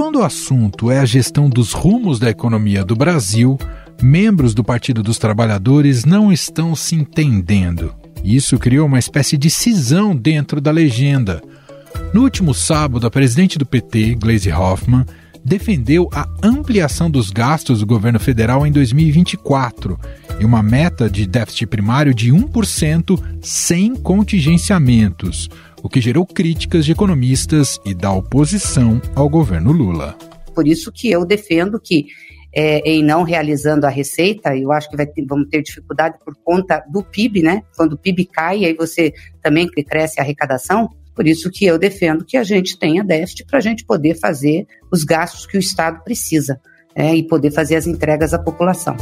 quando o assunto é a gestão dos rumos da economia do Brasil, membros do Partido dos Trabalhadores não estão se entendendo. Isso criou uma espécie de cisão dentro da legenda. No último sábado, a presidente do PT, Gleisi Hoffmann, defendeu a ampliação dos gastos do governo federal em 2024 e uma meta de déficit primário de 1% sem contingenciamentos, o que gerou críticas de economistas e da oposição ao governo Lula. Por isso que eu defendo que é, em não realizando a receita, eu acho que vai ter, vamos ter dificuldade por conta do PIB, né? Quando o PIB cai, aí você também cresce a arrecadação. Por isso que eu defendo que a gente tenha déficit para a gente poder fazer os gastos que o Estado precisa é, e poder fazer as entregas à população.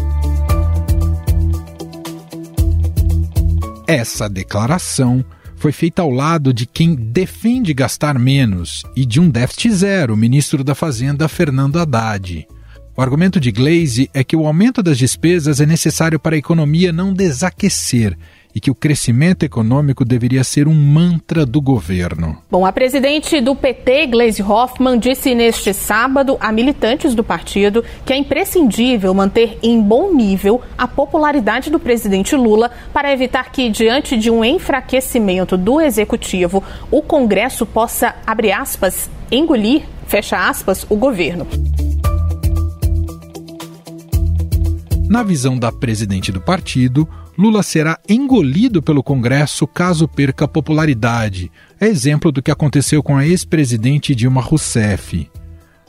Essa declaração foi feita ao lado de quem defende gastar menos e de um déficit zero, o ministro da Fazenda Fernando Haddad. O argumento de Glaze é que o aumento das despesas é necessário para a economia não desaquecer e que o crescimento econômico deveria ser um mantra do governo. Bom, a presidente do PT, Gleisi Hoffmann, disse neste sábado a militantes do partido que é imprescindível manter em bom nível a popularidade do presidente Lula para evitar que, diante de um enfraquecimento do executivo, o Congresso possa, abre aspas, engolir, fecha aspas, o governo. Na visão da presidente do partido, Lula será engolido pelo Congresso caso perca popularidade. É exemplo do que aconteceu com a ex-presidente Dilma Rousseff.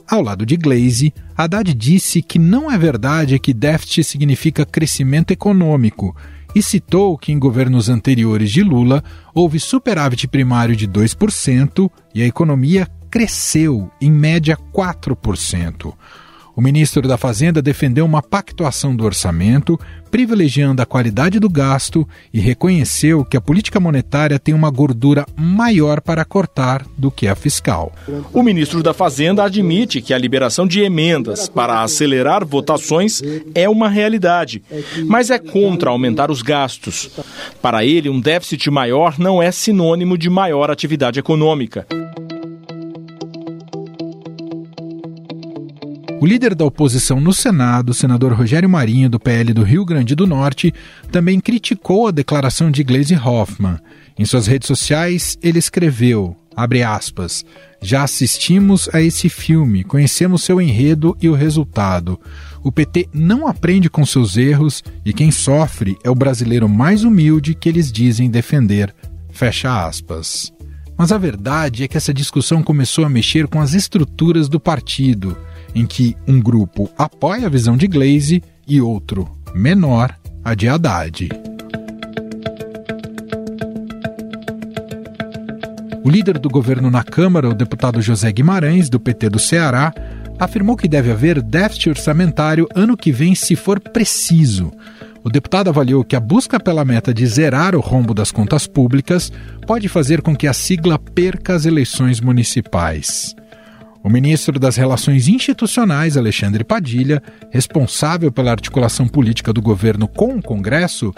Ao lado de Glaze, Haddad disse que não é verdade que déficit significa crescimento econômico e citou que em governos anteriores de Lula houve superávit primário de 2% e a economia cresceu, em média 4%. O ministro da Fazenda defendeu uma pactuação do orçamento, privilegiando a qualidade do gasto e reconheceu que a política monetária tem uma gordura maior para cortar do que a fiscal. O ministro da Fazenda admite que a liberação de emendas para acelerar votações é uma realidade, mas é contra aumentar os gastos. Para ele, um déficit maior não é sinônimo de maior atividade econômica. O líder da oposição no Senado, senador Rogério Marinho, do PL do Rio Grande do Norte, também criticou a declaração de Gleisi Hoffmann. Em suas redes sociais, ele escreveu, abre aspas, já assistimos a esse filme, conhecemos seu enredo e o resultado. O PT não aprende com seus erros e quem sofre é o brasileiro mais humilde que eles dizem defender. Fecha aspas. Mas a verdade é que essa discussão começou a mexer com as estruturas do partido em que um grupo apoia a visão de Glaze e outro, menor, a de Haddad. O líder do governo na Câmara, o deputado José Guimarães, do PT do Ceará, afirmou que deve haver déficit orçamentário ano que vem se for preciso. O deputado avaliou que a busca pela meta de zerar o rombo das contas públicas pode fazer com que a sigla perca as eleições municipais. O ministro das Relações Institucionais, Alexandre Padilha, responsável pela articulação política do governo com o Congresso,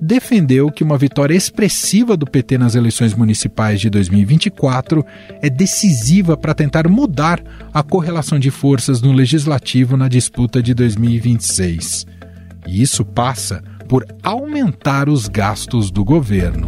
defendeu que uma vitória expressiva do PT nas eleições municipais de 2024 é decisiva para tentar mudar a correlação de forças no legislativo na disputa de 2026. E isso passa por aumentar os gastos do governo.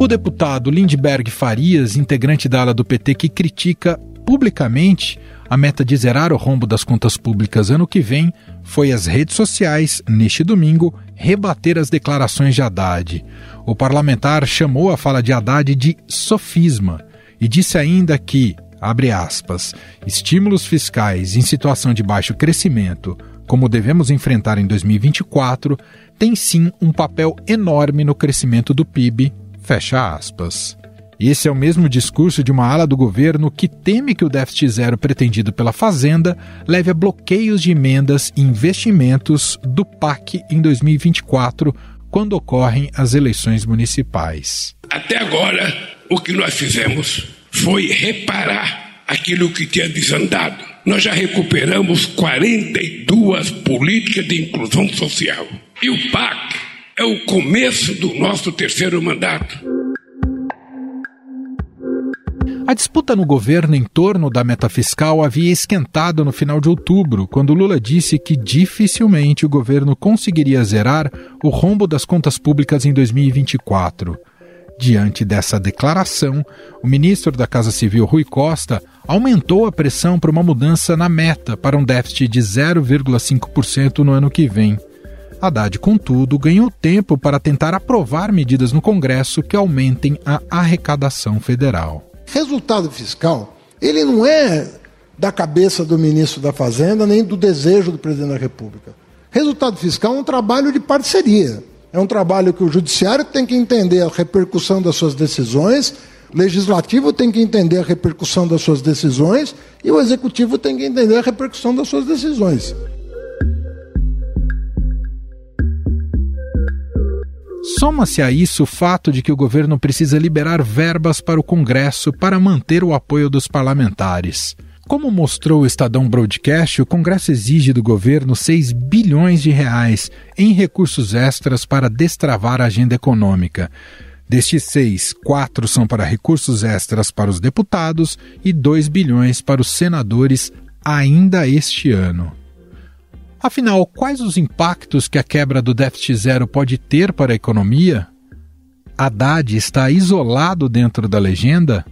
O deputado Lindbergh Farias, integrante da ala do PT, que critica publicamente a meta de zerar o rombo das contas públicas ano que vem, foi às redes sociais, neste domingo, rebater as declarações de Haddad. O parlamentar chamou a fala de Haddad de sofisma e disse ainda que, abre aspas, estímulos fiscais em situação de baixo crescimento, como devemos enfrentar em 2024, tem sim um papel enorme no crescimento do PIB Fecha aspas. Esse é o mesmo discurso de uma ala do governo que teme que o déficit zero pretendido pela Fazenda leve a bloqueios de emendas e investimentos do PAC em 2024, quando ocorrem as eleições municipais. Até agora, o que nós fizemos foi reparar aquilo que tinha desandado. Nós já recuperamos 42 políticas de inclusão social. E o PAC é o começo do nosso terceiro mandato. A disputa no governo em torno da meta fiscal havia esquentado no final de outubro, quando Lula disse que dificilmente o governo conseguiria zerar o rombo das contas públicas em 2024. Diante dessa declaração, o ministro da Casa Civil, Rui Costa, aumentou a pressão para uma mudança na meta para um déficit de 0,5% no ano que vem. Haddad, contudo, ganhou tempo para tentar aprovar medidas no Congresso que aumentem a arrecadação federal. Resultado fiscal, ele não é da cabeça do ministro da Fazenda nem do desejo do presidente da República. Resultado fiscal é um trabalho de parceria. É um trabalho que o judiciário tem que entender a repercussão das suas decisões, o legislativo tem que entender a repercussão das suas decisões e o executivo tem que entender a repercussão das suas decisões. Soma-se a isso o fato de que o governo precisa liberar verbas para o Congresso para manter o apoio dos parlamentares. Como mostrou o Estadão Broadcast, o Congresso exige do governo 6 bilhões de reais em recursos extras para destravar a agenda econômica. Destes seis, quatro são para recursos extras para os deputados e 2 bilhões para os senadores ainda este ano. Afinal, quais os impactos que a quebra do déficit zero pode ter para a economia? Haddad está isolado dentro da legenda?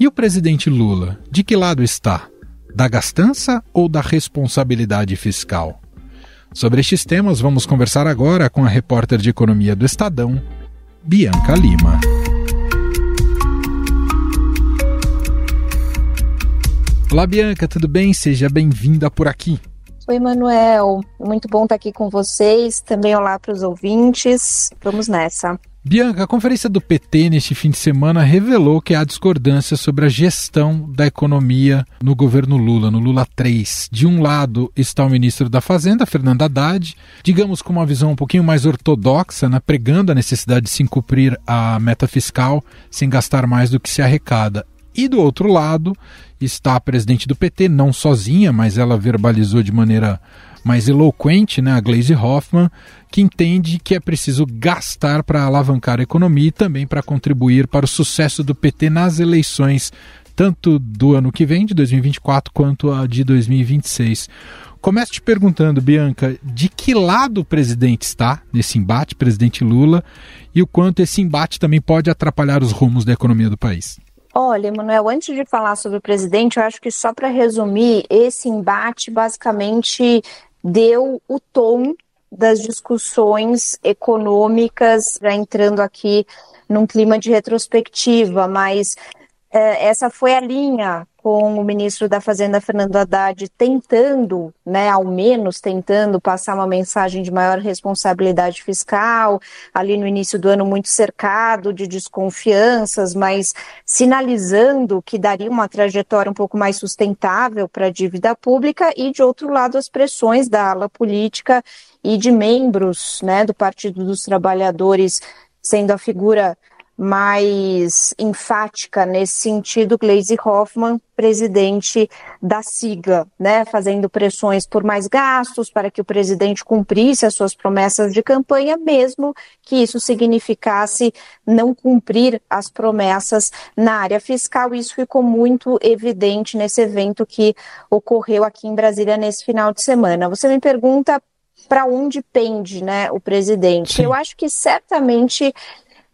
E o presidente Lula, de que lado está? Da gastança ou da responsabilidade fiscal? Sobre estes temas, vamos conversar agora com a repórter de economia do Estadão, Bianca Lima. Olá, Bianca, tudo bem? Seja bem-vinda por aqui. Oi, Manuel. Muito bom estar aqui com vocês. Também olá para os ouvintes. Vamos nessa. Bianca, a conferência do PT neste fim de semana revelou que há discordância sobre a gestão da economia no governo Lula, no Lula 3. De um lado está o ministro da Fazenda, Fernando Haddad, digamos com uma visão um pouquinho mais ortodoxa, né, pregando a necessidade de se cumprir a meta fiscal sem gastar mais do que se arrecada. E do outro lado está a presidente do PT, não sozinha, mas ela verbalizou de maneira mais eloquente, né, a Glaze Hoffman, que entende que é preciso gastar para alavancar a economia e também para contribuir para o sucesso do PT nas eleições, tanto do ano que vem, de 2024, quanto a de 2026. Começo te perguntando, Bianca, de que lado o presidente está nesse embate, presidente Lula, e o quanto esse embate também pode atrapalhar os rumos da economia do país? Olha, Emanuel, antes de falar sobre o presidente, eu acho que só para resumir, esse embate basicamente deu o tom das discussões econômicas, já entrando aqui num clima de retrospectiva, mas é, essa foi a linha com o ministro da Fazenda, Fernando Haddad, tentando, né, ao menos tentando passar uma mensagem de maior responsabilidade fiscal, ali no início do ano muito cercado de desconfianças, mas sinalizando que daria uma trajetória um pouco mais sustentável para a dívida pública e, de outro lado, as pressões da ala política e de membros, né, do Partido dos Trabalhadores sendo a figura mais enfática nesse sentido, Gleisi Hoffmann, presidente da sigla, né, fazendo pressões por mais gastos para que o presidente cumprisse as suas promessas de campanha, mesmo que isso significasse não cumprir as promessas na área fiscal. Isso ficou muito evidente nesse evento que ocorreu aqui em Brasília nesse final de semana. Você me pergunta para onde pende, né, o presidente? Sim. Eu acho que certamente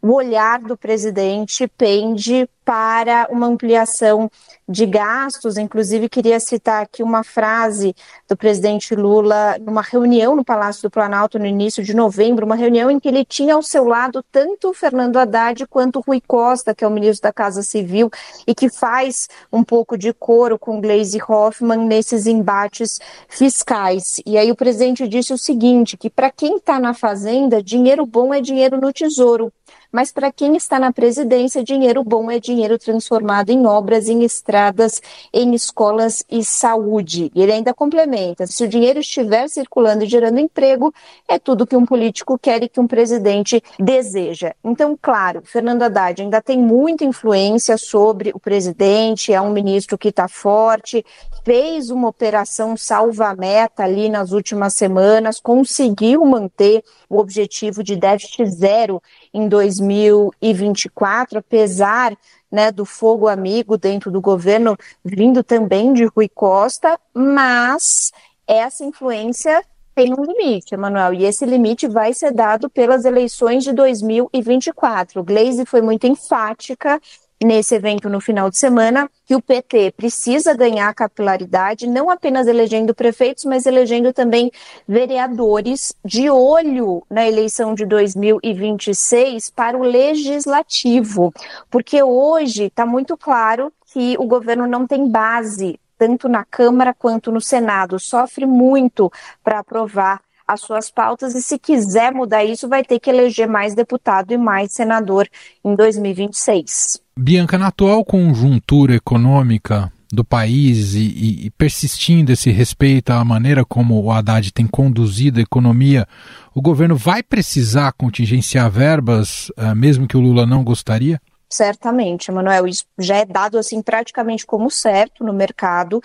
o olhar do presidente pende para uma ampliação de gastos. Inclusive, queria citar aqui uma frase do presidente Lula numa reunião no Palácio do Planalto no início de novembro, uma reunião em que ele tinha ao seu lado tanto o Fernando Haddad quanto o Rui Costa, que é o ministro da Casa Civil, e que faz um pouco de coro com Gleisi Hoffmann nesses embates fiscais. E aí o presidente disse o seguinte, que para quem está na fazenda, dinheiro bom é dinheiro no tesouro. Mas para quem está na presidência, dinheiro bom é dinheiro transformado em obras, em estradas, em escolas e saúde. E ele ainda complementa: se o dinheiro estiver circulando e gerando emprego, é tudo que um político quer e que um presidente deseja. Então, claro, Fernando Haddad ainda tem muita influência sobre o presidente, é um ministro que está forte, fez uma operação salva-meta ali nas últimas semanas, conseguiu manter o objetivo de déficit zero em 2024, apesar né, do fogo amigo dentro do governo, vindo também de Rui Costa, mas essa influência tem um limite, Emanuel, e esse limite vai ser dado pelas eleições de 2024. Gleisi foi muito enfática nesse evento no final de semana que o PT precisa ganhar capilaridade, não apenas elegendo prefeitos, mas elegendo também vereadores de olho na eleição de 2026 para o legislativo, porque hoje está muito claro que o governo não tem base tanto na Câmara quanto no Senado, sofre muito para aprovar as suas pautas e se quiser mudar isso vai ter que eleger mais deputado e mais senador em 2026. Bianca, na atual conjuntura econômica do país e, e, persistindo esse respeito à maneira como o Haddad tem conduzido a economia, o governo vai precisar contingenciar verbas, uh, mesmo que o Lula não gostaria? Certamente, Manuel, isso já é dado assim praticamente como certo no mercado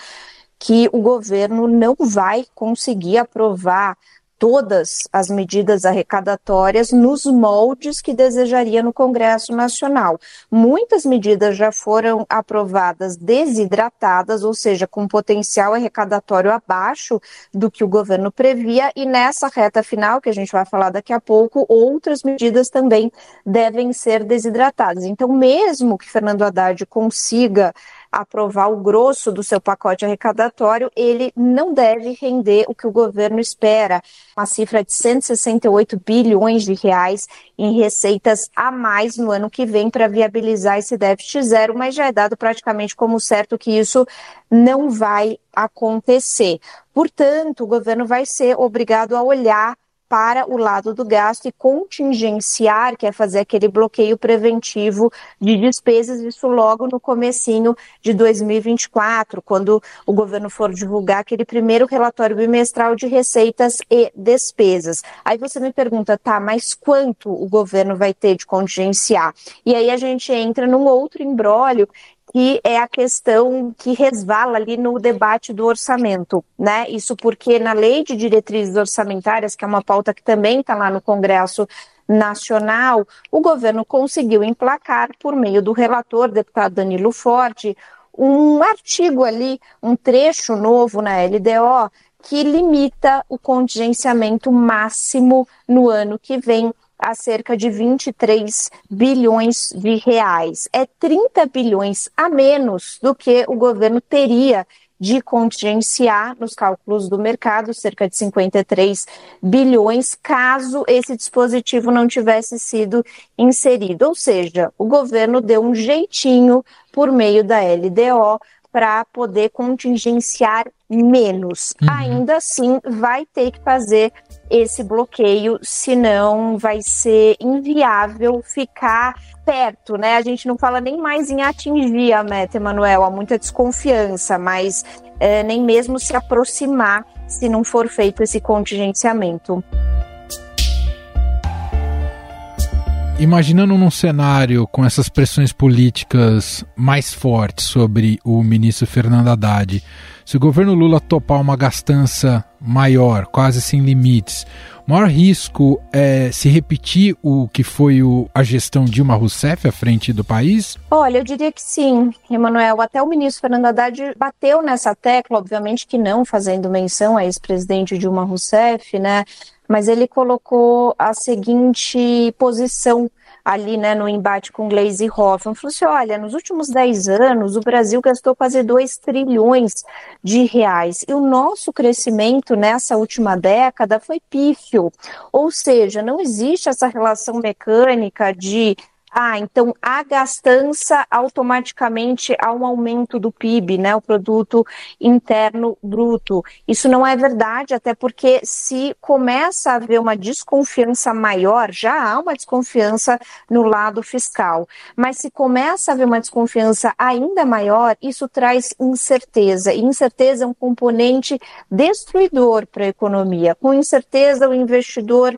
que o governo não vai conseguir aprovar todas as medidas arrecadatórias nos moldes que desejaria no Congresso Nacional. Muitas medidas já foram aprovadas desidratadas, ou seja, com potencial arrecadatório abaixo do que o governo previa, e nessa reta final, que a gente vai falar daqui a pouco, outras medidas também devem ser desidratadas. Então, mesmo que Fernando Haddad consiga aprovar o grosso do seu pacote arrecadatório, ele não deve render o que o governo espera, uma cifra de 168 bilhões de reais em receitas a mais no ano que vem para viabilizar esse déficit zero, mas já é dado praticamente como certo que isso não vai acontecer. Portanto, o governo vai ser obrigado a olhar para o lado do gasto e contingenciar, que é fazer aquele bloqueio preventivo de despesas, isso logo no comecinho de 2024, quando o governo for divulgar aquele primeiro relatório bimestral de receitas e despesas. Aí você me pergunta, tá, mas quanto o governo vai ter de contingenciar? E aí a gente entra num outro embrólio que é a questão que resvala ali no debate do orçamento, né? Isso porque na lei de diretrizes orçamentárias, que é uma pauta que também está lá no Congresso Nacional, o governo conseguiu emplacar, por meio do relator, deputado Danilo Forte, um artigo ali, um trecho novo na LDO, que limita o contingenciamento máximo no ano que vem a cerca de 23 bilhões de reais. É 30 bilhões a menos do que o governo teria de contingenciar nos cálculos do mercado, cerca de 53 bilhões, caso esse dispositivo não tivesse sido inserido. Ou seja, o governo deu um jeitinho por meio da LDO para poder contingenciar menos. Uhum. Ainda assim, vai ter que fazer esse bloqueio, senão vai ser inviável ficar perto, né? A gente não fala nem mais em atingir a meta, Emanuel, há muita desconfiança, mas é, nem mesmo se aproximar se não for feito esse contingenciamento. Imaginando num cenário com essas pressões políticas mais fortes sobre o ministro Fernando Haddad, se o governo Lula topar uma gastança maior, quase sem limites, o maior risco é se repetir o que foi o, a gestão Dilma Rousseff à frente do país? Olha, eu diria que sim, Emanuel. Até o ministro Fernando Haddad bateu nessa tecla, obviamente que não fazendo menção a ex-presidente Dilma Rousseff, né? mas ele colocou a seguinte posição ali né, no embate com Glaze Hoffman. Falou assim: olha, nos últimos 10 anos o Brasil gastou quase 2 trilhões de reais e o nosso crescimento nessa última década foi pífio. Ou seja, não existe essa relação mecânica de ah, então a gastança automaticamente há um aumento do PIB, né, o produto interno bruto. Isso não é verdade, até porque se começa a haver uma desconfiança maior, já há uma desconfiança no lado fiscal, mas se começa a haver uma desconfiança ainda maior, isso traz incerteza. E incerteza é um componente destruidor para a economia. Com incerteza, o investidor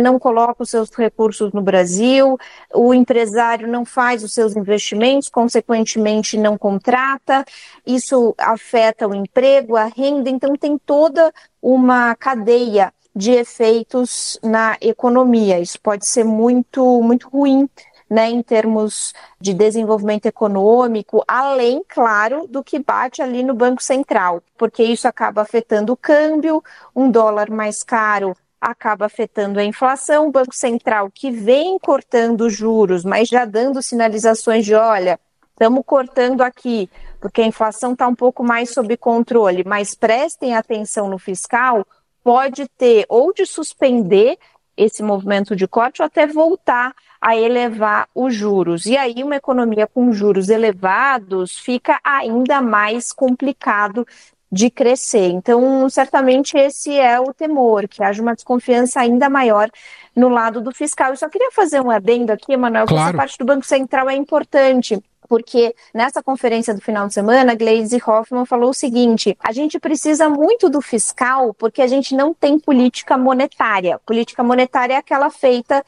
não coloca os seus recursos no Brasil, o empresário não faz os seus investimentos, consequentemente não contrata, isso afeta o emprego, a renda, então tem toda uma cadeia de efeitos na economia. Isso pode ser muito, muito ruim né, em termos de desenvolvimento econômico, além, claro, do que bate ali no Banco Central, porque isso acaba afetando o câmbio, um dólar mais caro acaba afetando a inflação, o Banco Central que vem cortando juros, mas já dando sinalizações de, olha, estamos cortando aqui, porque a inflação está um pouco mais sob controle, mas prestem atenção no fiscal, pode ter ou de suspender esse movimento de corte ou até voltar a elevar os juros. E aí, uma economia com juros elevados fica ainda mais complicado de crescer. Então, certamente esse é o temor, que haja uma desconfiança ainda maior no lado do fiscal. Eu só queria fazer um adendo aqui, Manuel, claro. que essa parte do Banco Central é importante porque nessa conferência do final de semana, Gleisi Hoffmann falou o seguinte: a gente precisa muito do fiscal porque a gente não tem política monetária. Política monetária é aquela feita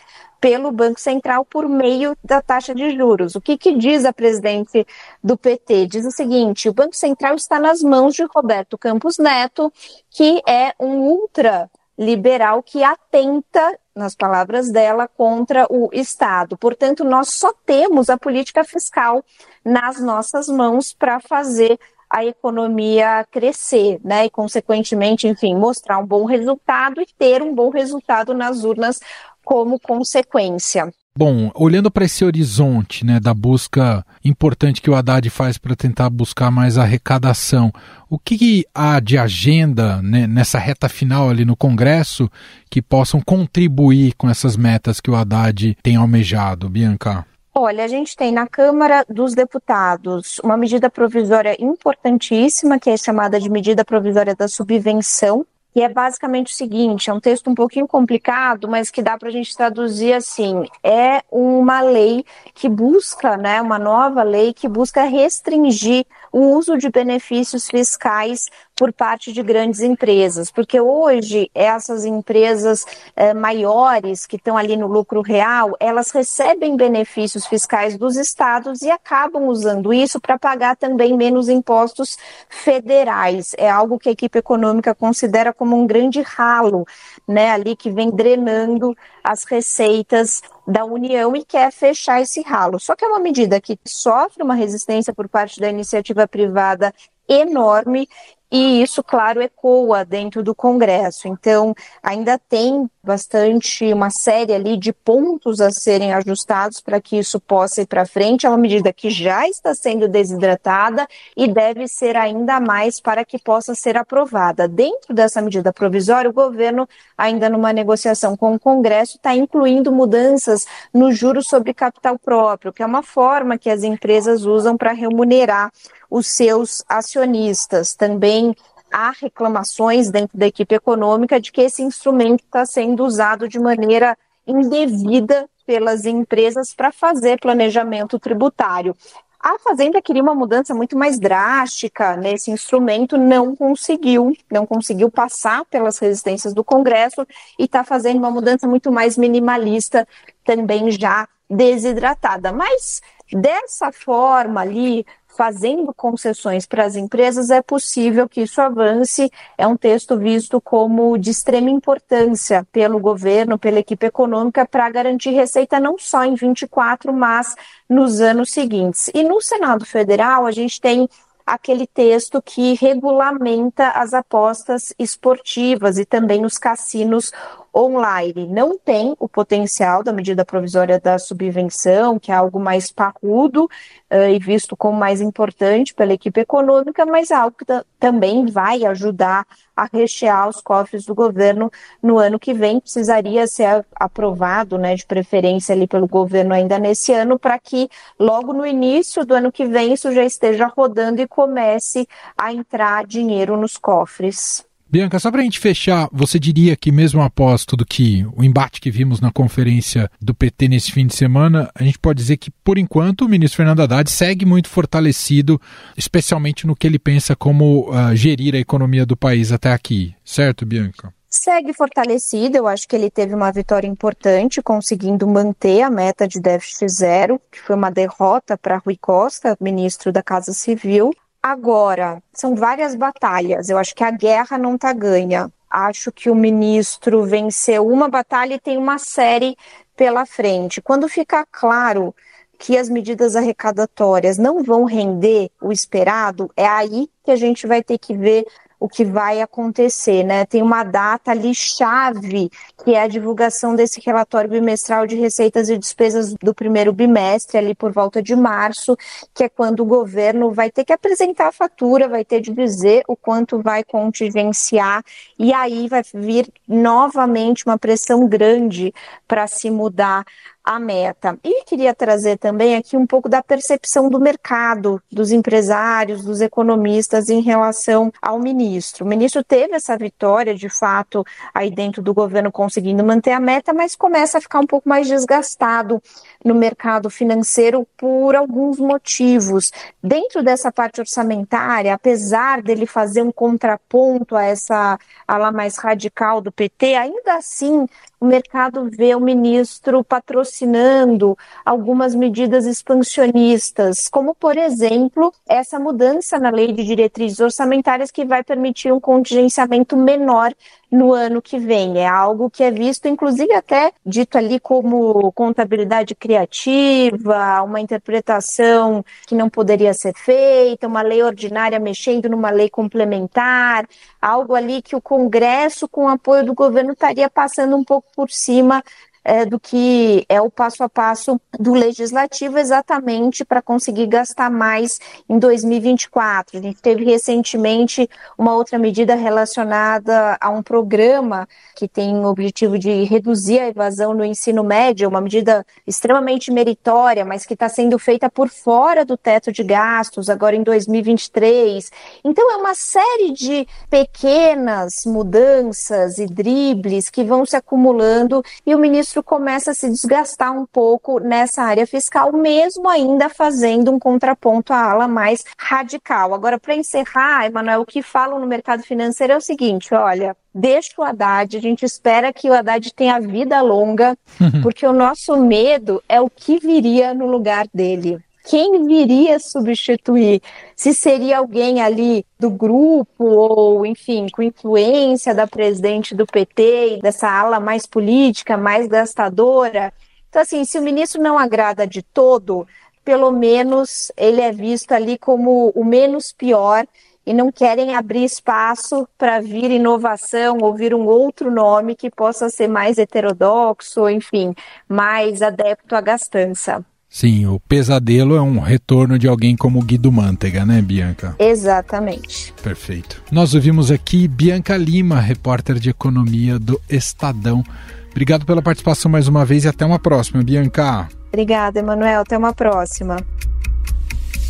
pelo Banco Central por meio da taxa de juros. O que, que diz a presidente do PT? Diz o seguinte: o Banco Central está nas mãos de Roberto Campos Neto, que é um ultra liberal que atenta, nas palavras dela, contra o Estado. Portanto, nós só temos a política fiscal nas nossas mãos para fazer a economia crescer, né? E, consequentemente, enfim, mostrar um bom resultado e ter um bom resultado nas urnas como consequência. Bom, olhando para esse horizonte né, da busca importante que o Haddad faz para tentar buscar mais arrecadação, o que, que há de agenda né, nessa reta final ali no Congresso que possam contribuir com essas metas que o Haddad tem almejado, Bianca? Olha, a gente tem na Câmara dos Deputados uma medida provisória importantíssima, que é chamada de medida provisória da subvenção, que é basicamente o seguinte: é um texto um pouquinho complicado, mas que dá para a gente traduzir assim: é uma lei que busca, né, uma nova lei que busca restringir o uso de benefícios fiscais por parte de grandes empresas, porque hoje essas empresas eh, maiores que estão ali no lucro real, elas recebem benefícios fiscais dos estados e acabam usando isso para pagar também menos impostos federais. É algo que a equipe econômica considera como um grande ralo, né, ali que vem drenando as receitas da União e quer fechar esse ralo. Só que é uma medida que sofre uma resistência por parte da iniciativa privada enorme e isso, claro, ecoa dentro do Congresso. Então, ainda tem bastante, uma série ali de pontos a serem ajustados para que isso possa ir para frente. É uma medida que já está sendo desidratada e deve ser ainda mais para que possa ser aprovada. Dentro dessa medida provisória, o governo, ainda numa negociação com o Congresso, está incluindo mudanças no juros sobre capital próprio, que é uma forma que as empresas usam para remunerar os seus acionistas. Também há reclamações dentro da equipe econômica de que esse instrumento está sendo usado de maneira indevida pelas empresas para fazer planejamento tributário. A Fazenda queria uma mudança muito mais drástica nesse instrumento, não conseguiu, não conseguiu passar pelas resistências do Congresso e está fazendo uma mudança muito mais minimalista, também já desidratada. Mas dessa forma ali, fazendo concessões para as empresas, é possível que isso avance. É um texto visto como de extrema importância pelo governo, pela equipe econômica, para garantir receita não só em 24, mas nos anos seguintes. E no Senado Federal, a gente tem aquele texto que regulamenta as apostas esportivas e também os cassinos online. Não tem o potencial da medida provisória da subvenção, que é algo mais parrudo uh, e visto como mais importante pela equipe econômica, mas algo que também vai ajudar a rechear os cofres do governo no ano que vem. Precisaria ser aprovado, né, de preferência ali pelo governo ainda nesse ano, para que logo no início do ano que vem isso já esteja rodando e comece a entrar dinheiro nos cofres. Bianca, só para a gente fechar, você diria que mesmo após tudo que o embate que vimos na conferência do PT nesse fim de semana, a gente pode dizer que por enquanto o ministro Fernando Haddad segue muito fortalecido, especialmente no que ele pensa como uh, gerir a economia do país até aqui, certo, Bianca? Segue fortalecido, eu acho que ele teve uma vitória importante, conseguindo manter a meta de déficit zero, que foi uma derrota para Rui Costa, ministro da Casa Civil. Agora, são várias batalhas. Eu acho que a guerra não está ganha. Acho que o ministro venceu uma batalha e tem uma série pela frente. Quando ficar claro que as medidas arrecadatórias não vão render o esperado, é aí que a gente vai ter que ver o que vai acontecer, né? Tem uma data ali chave, que é a divulgação desse relatório bimestral de receitas e despesas do primeiro bimestre, ali por volta de março, que é quando o governo vai ter que apresentar a fatura, vai ter de dizer o quanto vai contingenciar, e aí vai vir novamente uma pressão grande para se mudar a meta. E queria trazer também aqui um pouco da percepção do mercado, dos empresários, dos economistas em relação ao ministro. O ministro teve essa vitória, de fato, aí dentro do governo conseguindo manter a meta, mas começa a ficar um pouco mais desgastado no mercado financeiro por alguns motivos. Dentro dessa parte orçamentária, apesar dele fazer um contraponto a essa ala mais radical do PT, ainda assim o mercado vê o ministro patrocinando algumas medidas expansionistas, como, por exemplo, essa mudança na lei de diretrizes orçamentárias que vai permitir um contingenciamento menor no ano que vem. É algo que é visto, inclusive, até dito ali como contabilidade criativa, uma interpretação que não poderia ser feita, uma lei ordinária mexendo numa lei complementar, algo ali que o Congresso, com o apoio do governo, estaria passando um pouco por cima é, do que é o passo a passo do legislativo, exatamente para conseguir gastar mais em 2024. A gente teve recentemente uma outra medida relacionada a um programa que tem o objetivo de reduzir a evasão no ensino médio, uma medida extremamente meritória, mas que está sendo feita por fora do teto de gastos, agora em 2023. Então, é uma série de pequenas mudanças e dribles que vão se acumulando e o ministro começa a se desgastar um pouco nessa área fiscal, mesmo ainda fazendo um contraponto à ala mais radical. Agora, para encerrar, Emanuel, o que falam no mercado financeiro é o seguinte: olha, deixa o Haddad, a gente espera que o Haddad tenha vida longa, uhum. porque o nosso medo é o que viria no lugar dele quem viria substituir? Se seria alguém ali do grupo ou, enfim, com influência da presidente do PT dessa ala mais política, mais gastadora. Então, assim, se o ministro não agrada de todo, pelo menos ele é visto ali como o menos pior e não querem abrir espaço para vir inovação ou vir um outro nome que possa ser mais heterodoxo, enfim, mais adepto à gastança. Sim, o pesadelo é um retorno de alguém como Guido Mantega, né, Bianca? Exatamente. Perfeito. Nós ouvimos aqui Bianca Lima, repórter de economia do Estadão. Obrigado pela participação mais uma vez e até uma próxima, Bianca. Obrigada, Emanuel. Até uma próxima.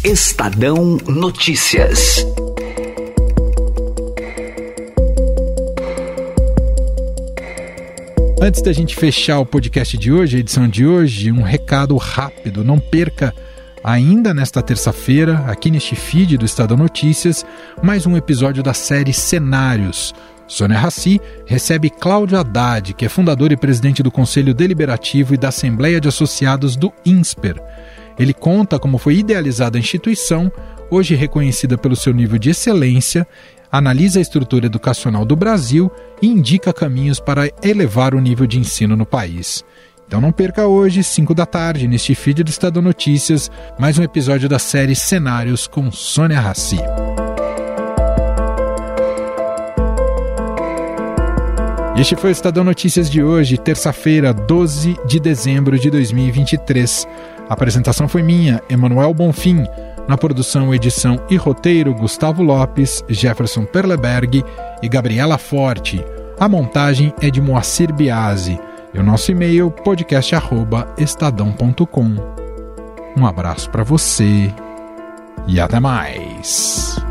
Estadão Notícias. Antes da gente fechar o podcast de hoje, a edição de hoje, um recado rápido. Não perca ainda nesta terça-feira, aqui neste feed do Estado Notícias, mais um episódio da série Cenários. Sônia Raci recebe Cláudio Haddad, que é fundador e presidente do Conselho Deliberativo e da Assembleia de Associados do INSPER. Ele conta como foi idealizada a instituição, hoje reconhecida pelo seu nível de excelência, analisa a estrutura educacional do Brasil e indica caminhos para elevar o nível de ensino no país. Então não perca hoje, 5 da tarde, neste feed do Estado Notícias, mais um episódio da série Cenários com Sônia Raci. Este foi o Estadão Notícias de hoje, terça-feira, 12 de dezembro de 2023. A apresentação foi minha, Emanuel Bonfim. Na produção, edição e roteiro, Gustavo Lopes, Jefferson Perleberg e Gabriela Forte. A montagem é de Moacir Biasi. E o nosso e-mail, podcast.estadão.com. Um abraço para você e até mais.